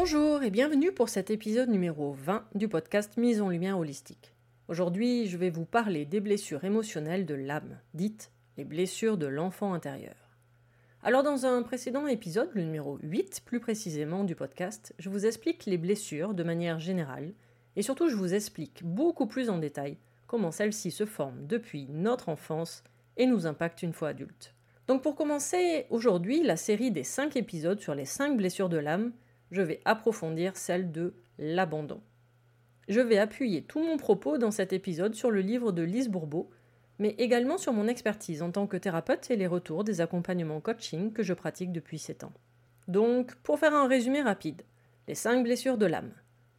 Bonjour et bienvenue pour cet épisode numéro 20 du podcast Mise en lumière holistique. Aujourd'hui, je vais vous parler des blessures émotionnelles de l'âme, dites les blessures de l'enfant intérieur. Alors dans un précédent épisode, le numéro 8 plus précisément du podcast, je vous explique les blessures de manière générale et surtout je vous explique beaucoup plus en détail comment celles-ci se forment depuis notre enfance et nous impactent une fois adultes. Donc pour commencer aujourd'hui la série des 5 épisodes sur les 5 blessures de l'âme, je vais approfondir celle de l'abandon. Je vais appuyer tout mon propos dans cet épisode sur le livre de Lise Bourbeau, mais également sur mon expertise en tant que thérapeute et les retours des accompagnements coaching que je pratique depuis 7 ans. Donc, pour faire un résumé rapide, les 5 blessures de l'âme.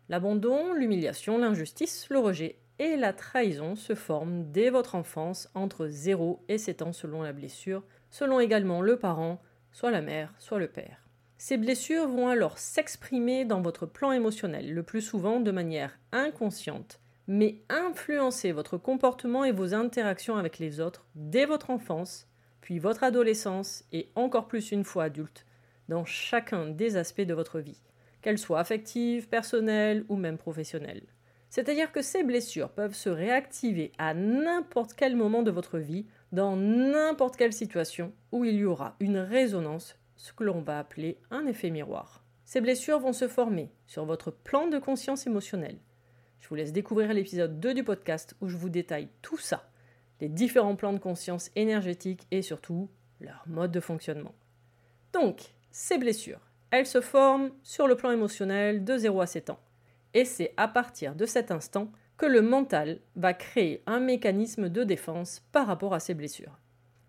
L'abandon, l'humiliation, l'injustice, le rejet et la trahison se forment dès votre enfance entre 0 et 7 ans selon la blessure, selon également le parent, soit la mère, soit le père. Ces blessures vont alors s'exprimer dans votre plan émotionnel, le plus souvent de manière inconsciente, mais influencer votre comportement et vos interactions avec les autres dès votre enfance, puis votre adolescence et encore plus une fois adulte, dans chacun des aspects de votre vie, qu'elles soient affectives, personnelles ou même professionnelles. C'est-à-dire que ces blessures peuvent se réactiver à n'importe quel moment de votre vie, dans n'importe quelle situation où il y aura une résonance ce que l'on va appeler un effet miroir. Ces blessures vont se former sur votre plan de conscience émotionnelle. Je vous laisse découvrir l'épisode 2 du podcast où je vous détaille tout ça, les différents plans de conscience énergétiques et surtout leur mode de fonctionnement. Donc, ces blessures, elles se forment sur le plan émotionnel de 0 à 7 ans. Et c'est à partir de cet instant que le mental va créer un mécanisme de défense par rapport à ces blessures.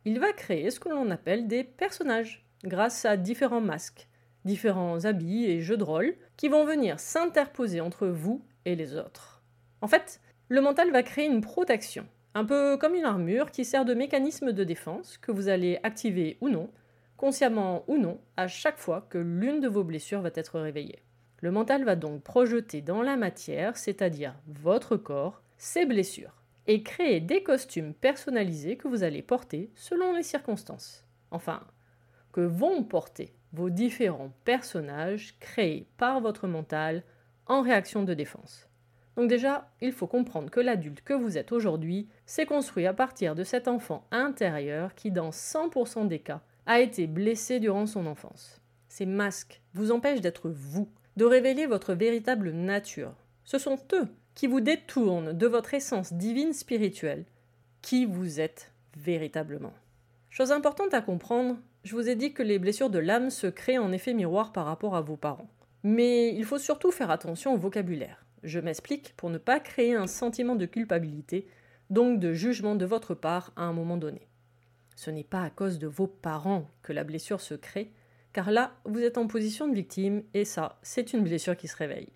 Il va créer ce que l'on appelle des personnages grâce à différents masques, différents habits et jeux de rôle qui vont venir s'interposer entre vous et les autres. En fait, le mental va créer une protection, un peu comme une armure qui sert de mécanisme de défense que vous allez activer ou non, consciemment ou non, à chaque fois que l'une de vos blessures va être réveillée. Le mental va donc projeter dans la matière, c'est-à-dire votre corps, ces blessures, et créer des costumes personnalisés que vous allez porter selon les circonstances. Enfin, que vont porter vos différents personnages créés par votre mental en réaction de défense. Donc déjà, il faut comprendre que l'adulte que vous êtes aujourd'hui s'est construit à partir de cet enfant intérieur qui, dans 100% des cas, a été blessé durant son enfance. Ces masques vous empêchent d'être vous, de révéler votre véritable nature. Ce sont eux qui vous détournent de votre essence divine spirituelle, qui vous êtes véritablement. Chose importante à comprendre, je vous ai dit que les blessures de l'âme se créent en effet miroir par rapport à vos parents. Mais il faut surtout faire attention au vocabulaire. Je m'explique pour ne pas créer un sentiment de culpabilité, donc de jugement de votre part à un moment donné. Ce n'est pas à cause de vos parents que la blessure se crée, car là, vous êtes en position de victime, et ça, c'est une blessure qui se réveille.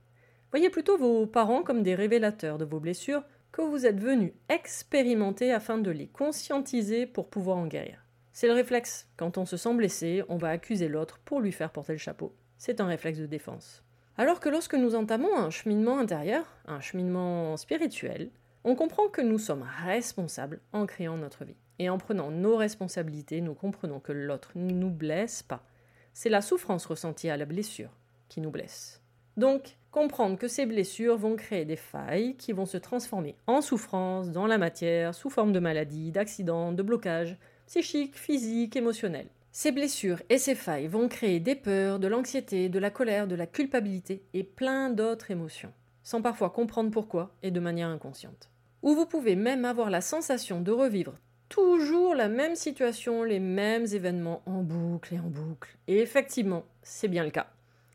Voyez plutôt vos parents comme des révélateurs de vos blessures que vous êtes venus expérimenter afin de les conscientiser pour pouvoir en guérir. C'est le réflexe. Quand on se sent blessé, on va accuser l'autre pour lui faire porter le chapeau. C'est un réflexe de défense. Alors que lorsque nous entamons un cheminement intérieur, un cheminement spirituel, on comprend que nous sommes responsables en créant notre vie. Et en prenant nos responsabilités, nous comprenons que l'autre ne nous blesse pas. C'est la souffrance ressentie à la blessure qui nous blesse. Donc, comprendre que ces blessures vont créer des failles qui vont se transformer en souffrance dans la matière sous forme de maladies, d'accidents, de blocages psychiques, physiques, émotionnels. Ces blessures et ces failles vont créer des peurs, de l'anxiété, de la colère, de la culpabilité et plein d'autres émotions, sans parfois comprendre pourquoi et de manière inconsciente. Ou vous pouvez même avoir la sensation de revivre toujours la même situation, les mêmes événements en boucle et en boucle. Et effectivement, c'est bien le cas.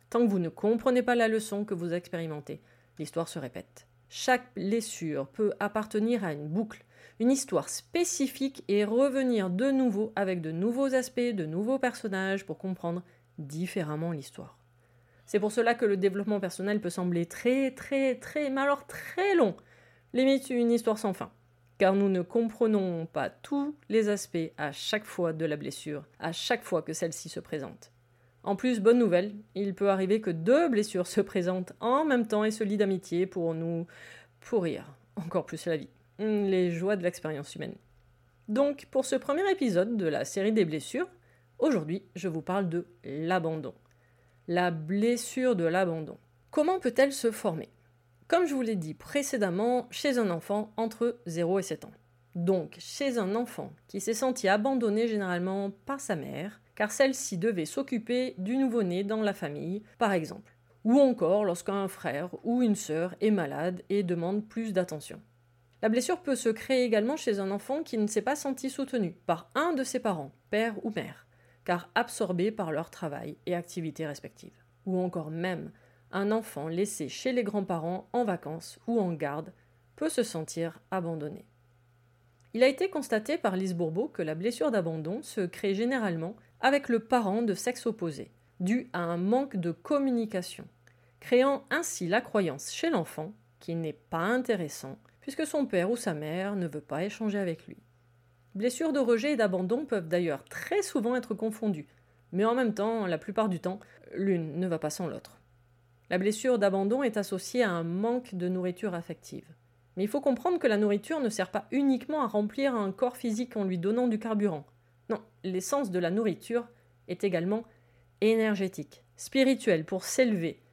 Tant que vous ne comprenez pas la leçon que vous expérimentez, l'histoire se répète. Chaque blessure peut appartenir à une boucle, une histoire spécifique et revenir de nouveau avec de nouveaux aspects, de nouveaux personnages pour comprendre différemment l'histoire. C'est pour cela que le développement personnel peut sembler très très très, mais alors très long, limite une histoire sans fin car nous ne comprenons pas tous les aspects à chaque fois de la blessure, à chaque fois que celle-ci se présente. En plus, bonne nouvelle, il peut arriver que deux blessures se présentent en même temps et se lient d'amitié pour nous pourrir encore plus la vie. Les joies de l'expérience humaine. Donc, pour ce premier épisode de la série des blessures, aujourd'hui, je vous parle de l'abandon. La blessure de l'abandon. Comment peut-elle se former? Comme je vous l'ai dit précédemment, chez un enfant entre 0 et 7 ans. Donc, chez un enfant qui s'est senti abandonné généralement par sa mère, car celle-ci devait s'occuper du nouveau-né dans la famille, par exemple. Ou encore lorsqu'un frère ou une sœur est malade et demande plus d'attention. La blessure peut se créer également chez un enfant qui ne s'est pas senti soutenu par un de ses parents, père ou mère, car absorbé par leur travail et activités respectives. Ou encore même un enfant laissé chez les grands-parents en vacances ou en garde peut se sentir abandonné. Il a été constaté par Lise Bourbeau que la blessure d'abandon se crée généralement avec le parent de sexe opposé, dû à un manque de communication, créant ainsi la croyance chez l'enfant qu'il n'est pas intéressant puisque son père ou sa mère ne veut pas échanger avec lui. Blessures de rejet et d'abandon peuvent d'ailleurs très souvent être confondues, mais en même temps, la plupart du temps, l'une ne va pas sans l'autre. La blessure d'abandon est associée à un manque de nourriture affective. Mais il faut comprendre que la nourriture ne sert pas uniquement à remplir un corps physique en lui donnant du carburant. Non, l'essence de la nourriture est également énergétique, spirituelle pour s'élever,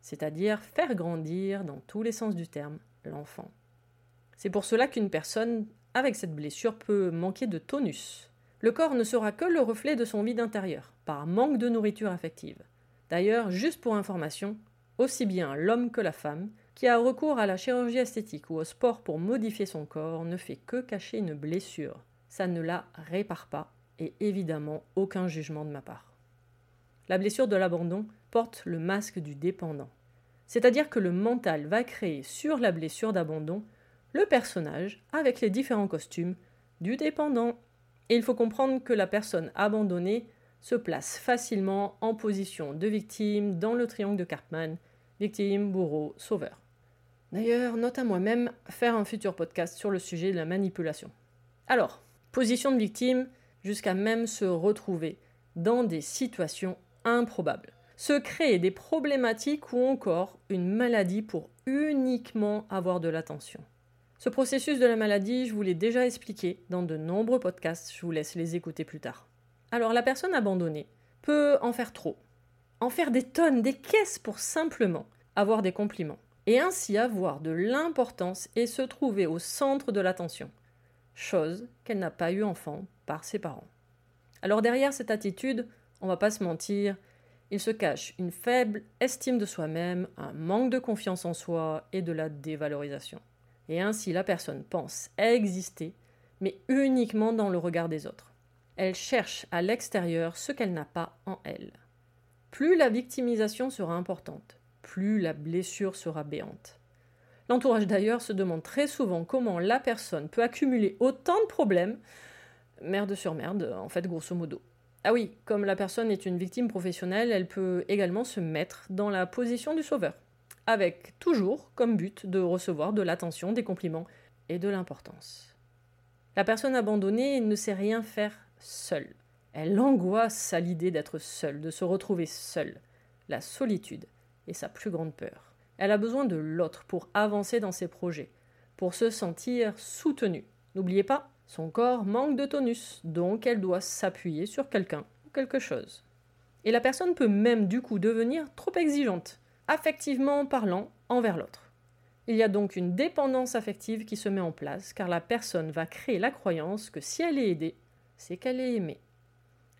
c'est-à-dire faire grandir, dans tous les sens du terme, l'enfant. C'est pour cela qu'une personne avec cette blessure peut manquer de tonus. Le corps ne sera que le reflet de son vide intérieur, par manque de nourriture affective. D'ailleurs, juste pour information, aussi bien l'homme que la femme, qui a recours à la chirurgie esthétique ou au sport pour modifier son corps ne fait que cacher une blessure. Ça ne la répare pas, et évidemment aucun jugement de ma part. La blessure de l'abandon porte le masque du dépendant. C'est-à-dire que le mental va créer sur la blessure d'abandon le personnage avec les différents costumes du dépendant. Et il faut comprendre que la personne abandonnée se place facilement en position de victime dans le triangle de Cartman victime, bourreau, sauveur. D'ailleurs, note à moi-même faire un futur podcast sur le sujet de la manipulation. Alors, position de victime jusqu'à même se retrouver dans des situations improbables, se créer des problématiques ou encore une maladie pour uniquement avoir de l'attention. Ce processus de la maladie, je vous l'ai déjà expliqué dans de nombreux podcasts, je vous laisse les écouter plus tard. Alors la personne abandonnée peut en faire trop, en faire des tonnes, des caisses pour simplement avoir des compliments, et ainsi avoir de l'importance et se trouver au centre de l'attention, chose qu'elle n'a pas eu enfant par ses parents. Alors derrière cette attitude, on va pas se mentir, il se cache une faible estime de soi-même, un manque de confiance en soi et de la dévalorisation. Et ainsi la personne pense exister, mais uniquement dans le regard des autres. Elle cherche à l'extérieur ce qu'elle n'a pas en elle. plus la victimisation sera importante, plus la blessure sera béante. L'entourage d'ailleurs se demande très souvent comment la personne peut accumuler autant de problèmes, merde sur merde, en fait, grosso modo. Ah oui, comme la personne est une victime professionnelle, elle peut également se mettre dans la position du sauveur, avec toujours comme but de recevoir de l'attention, des compliments et de l'importance. La personne abandonnée ne sait rien faire seule. Elle angoisse à l'idée d'être seule, de se retrouver seule. La solitude est sa plus grande peur. Elle a besoin de l'autre pour avancer dans ses projets, pour se sentir soutenue. N'oubliez pas, son corps manque de tonus, donc elle doit s'appuyer sur quelqu'un ou quelque chose. Et la personne peut même du coup devenir trop exigeante, affectivement parlant, envers l'autre. Il y a donc une dépendance affective qui se met en place, car la personne va créer la croyance que si elle est aidée, c'est qu'elle est aimée.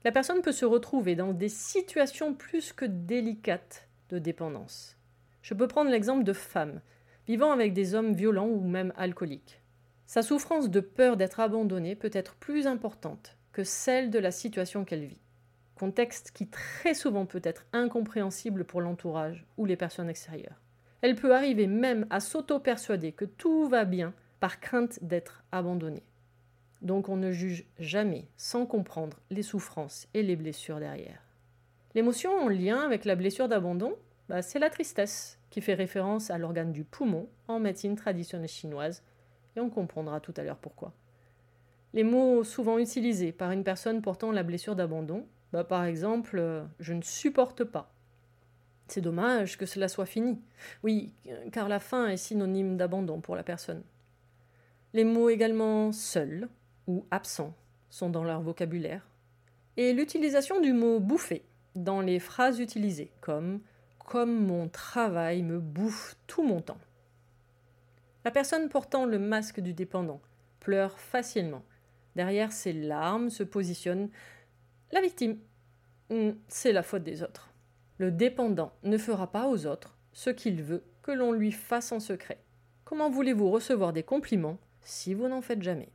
La personne peut se retrouver dans des situations plus que délicates de dépendance. Je peux prendre l'exemple de femmes vivant avec des hommes violents ou même alcooliques. Sa souffrance de peur d'être abandonnée peut être plus importante que celle de la situation qu'elle vit. Contexte qui très souvent peut être incompréhensible pour l'entourage ou les personnes extérieures. Elle peut arriver même à s'auto-persuader que tout va bien par crainte d'être abandonnée. Donc on ne juge jamais sans comprendre les souffrances et les blessures derrière. L'émotion en lien avec la blessure d'abandon, bah, c'est la tristesse, qui fait référence à l'organe du poumon en médecine traditionnelle chinoise, et on comprendra tout à l'heure pourquoi. Les mots souvent utilisés par une personne portant la blessure d'abandon, bah, par exemple, euh, je ne supporte pas. C'est dommage que cela soit fini. Oui, car la fin est synonyme d'abandon pour la personne. Les mots également seul, ou absent sont dans leur vocabulaire, et l'utilisation du mot bouffer dans les phrases utilisées, comme comme mon travail me bouffe tout mon temps. La personne portant le masque du dépendant pleure facilement. Derrière ses larmes se positionne la victime. Hmm, c'est la faute des autres. Le dépendant ne fera pas aux autres ce qu'il veut que l'on lui fasse en secret. Comment voulez-vous recevoir des compliments si vous n'en faites jamais?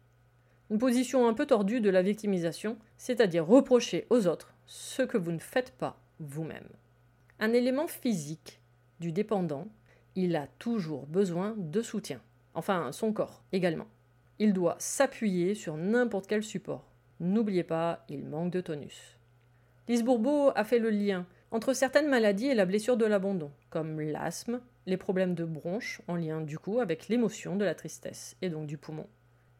Une position un peu tordue de la victimisation, c'est-à-dire reprocher aux autres ce que vous ne faites pas vous-même. Un élément physique du dépendant, il a toujours besoin de soutien. Enfin, son corps également. Il doit s'appuyer sur n'importe quel support. N'oubliez pas, il manque de tonus. Lise Bourbeau a fait le lien entre certaines maladies et la blessure de l'abandon, comme l'asthme, les problèmes de bronche, en lien du coup avec l'émotion de la tristesse et donc du poumon,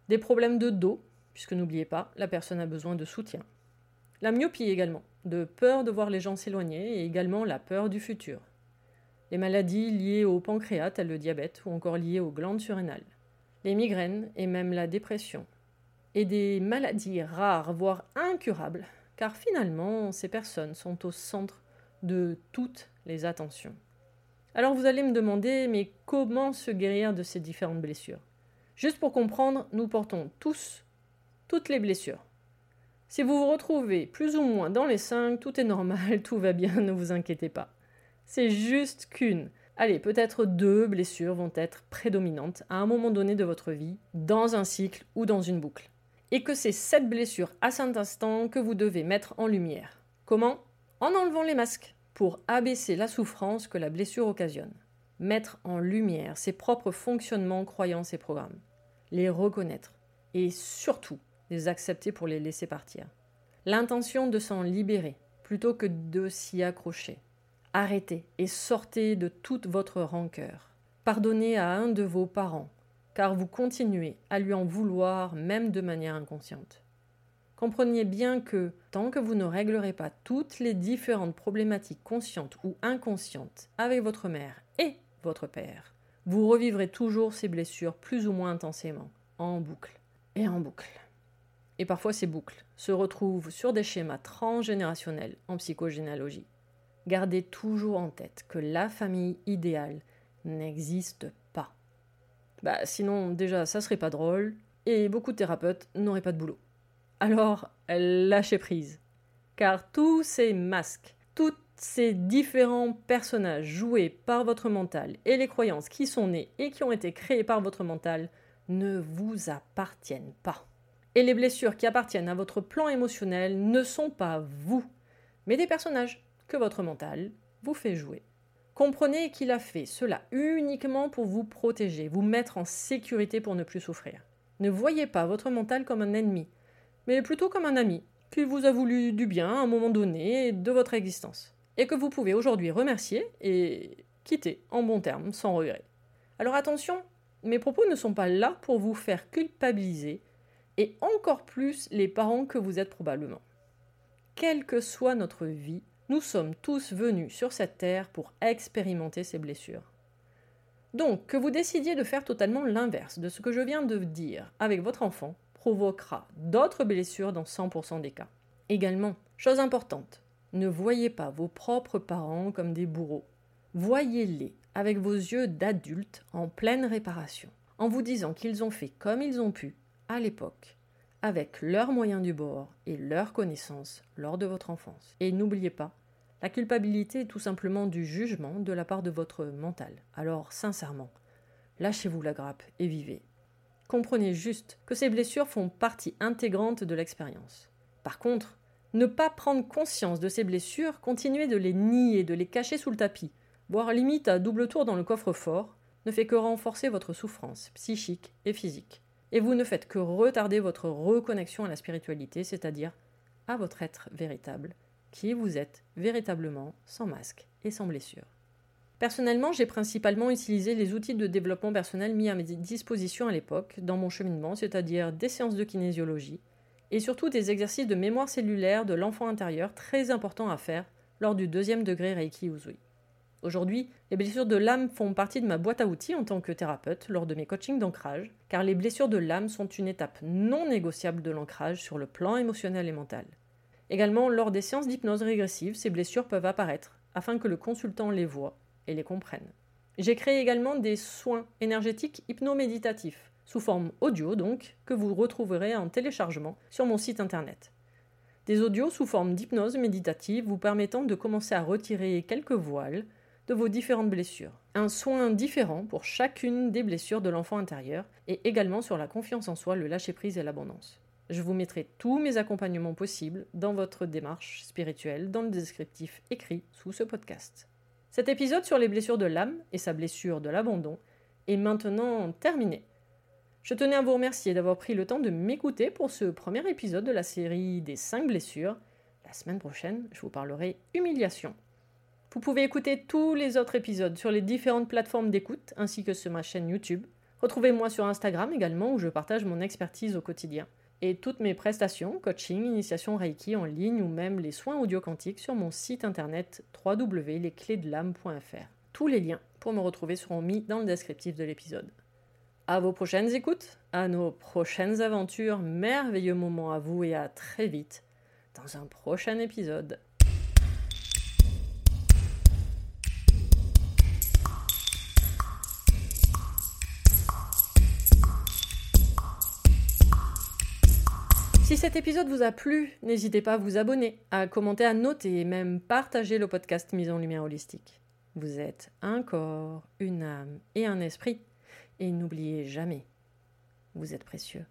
des problèmes de dos, puisque n'oubliez pas, la personne a besoin de soutien. La myopie également, de peur de voir les gens s'éloigner et également la peur du futur. Les maladies liées au pancréas, telles le diabète, ou encore liées aux glandes surrénales. Les migraines et même la dépression. Et des maladies rares, voire incurables, car finalement, ces personnes sont au centre de toutes les attentions. Alors vous allez me demander, mais comment se guérir de ces différentes blessures? Juste pour comprendre, nous portons tous toutes les blessures. Si vous vous retrouvez plus ou moins dans les cinq, tout est normal, tout va bien, ne vous inquiétez pas. C'est juste qu'une, allez, peut-être deux blessures vont être prédominantes à un moment donné de votre vie, dans un cycle ou dans une boucle. Et que c'est cette blessure à cet instant que vous devez mettre en lumière. Comment? En enlevant les masques, pour abaisser la souffrance que la blessure occasionne mettre en lumière ses propres fonctionnements, croyances et programmes, les reconnaître et surtout les accepter pour les laisser partir. L'intention de s'en libérer plutôt que de s'y accrocher. Arrêtez et sortez de toute votre rancœur. Pardonnez à un de vos parents, car vous continuez à lui en vouloir même de manière inconsciente. Comprenez bien que, tant que vous ne réglerez pas toutes les différentes problématiques conscientes ou inconscientes avec votre mère et votre père. Vous revivrez toujours ces blessures plus ou moins intensément, en boucle et en boucle. Et parfois ces boucles se retrouvent sur des schémas transgénérationnels en psychogénéalogie. Gardez toujours en tête que la famille idéale n'existe pas. Bah sinon déjà ça serait pas drôle et beaucoup de thérapeutes n'auraient pas de boulot. Alors lâchez prise. Car tous ces masques, toutes ces différents personnages joués par votre mental et les croyances qui sont nées et qui ont été créées par votre mental ne vous appartiennent pas. Et les blessures qui appartiennent à votre plan émotionnel ne sont pas vous, mais des personnages que votre mental vous fait jouer. Comprenez qu'il a fait cela uniquement pour vous protéger, vous mettre en sécurité pour ne plus souffrir. Ne voyez pas votre mental comme un ennemi, mais plutôt comme un ami qui vous a voulu du bien à un moment donné de votre existence, et que vous pouvez aujourd'hui remercier et quitter en bon terme, sans regret. Alors attention, mes propos ne sont pas là pour vous faire culpabiliser, et encore plus les parents que vous êtes probablement. Quelle que soit notre vie, nous sommes tous venus sur cette terre pour expérimenter ces blessures. Donc, que vous décidiez de faire totalement l'inverse de ce que je viens de dire avec votre enfant provoquera d'autres blessures dans 100% des cas. Également, chose importante, ne voyez pas vos propres parents comme des bourreaux. Voyez-les avec vos yeux d'adultes en pleine réparation, en vous disant qu'ils ont fait comme ils ont pu à l'époque avec leurs moyens du bord et leurs connaissances lors de votre enfance. Et n'oubliez pas, la culpabilité est tout simplement du jugement de la part de votre mental. Alors, sincèrement, lâchez-vous la grappe et vivez. Comprenez juste que ces blessures font partie intégrante de l'expérience. Par contre, ne pas prendre conscience de ces blessures, continuer de les nier, de les cacher sous le tapis, voire limite à double tour dans le coffre-fort, ne fait que renforcer votre souffrance psychique et physique et vous ne faites que retarder votre reconnexion à la spiritualité, c'est-à-dire à votre être véritable, qui vous êtes véritablement sans masque et sans blessure. Personnellement, j'ai principalement utilisé les outils de développement personnel mis à mes dispositions à l'époque dans mon cheminement, c'est-à-dire des séances de kinésiologie et surtout des exercices de mémoire cellulaire de l'enfant intérieur très importants à faire lors du deuxième degré Reiki Usui. Aujourd'hui, les blessures de l'âme font partie de ma boîte à outils en tant que thérapeute lors de mes coachings d'ancrage, car les blessures de l'âme sont une étape non négociable de l'ancrage sur le plan émotionnel et mental. Également, lors des séances d'hypnose régressive, ces blessures peuvent apparaître afin que le consultant les voie et les comprenne. J'ai créé également des soins énergétiques hypnoméditatifs, sous forme audio donc, que vous retrouverez en téléchargement sur mon site internet. Des audios sous forme d'hypnose méditative vous permettant de commencer à retirer quelques voiles, de vos différentes blessures. Un soin différent pour chacune des blessures de l'enfant intérieur et également sur la confiance en soi, le lâcher-prise et l'abondance. Je vous mettrai tous mes accompagnements possibles dans votre démarche spirituelle dans le descriptif écrit sous ce podcast. Cet épisode sur les blessures de l'âme et sa blessure de l'abandon est maintenant terminé. Je tenais à vous remercier d'avoir pris le temps de m'écouter pour ce premier épisode de la série des 5 blessures. La semaine prochaine, je vous parlerai humiliation. Vous pouvez écouter tous les autres épisodes sur les différentes plateformes d'écoute ainsi que sur ma chaîne YouTube. Retrouvez-moi sur Instagram également où je partage mon expertise au quotidien et toutes mes prestations, coaching, initiation Reiki en ligne ou même les soins audio quantiques sur mon site internet www.lesclésdelame.fr. Tous les liens pour me retrouver seront mis dans le descriptif de l'épisode. À vos prochaines écoutes, à nos prochaines aventures, merveilleux moments à vous et à très vite dans un prochain épisode. Si cet épisode vous a plu, n'hésitez pas à vous abonner, à commenter, à noter et même partager le podcast Mise en Lumière Holistique. Vous êtes un corps, une âme et un esprit. Et n'oubliez jamais, vous êtes précieux.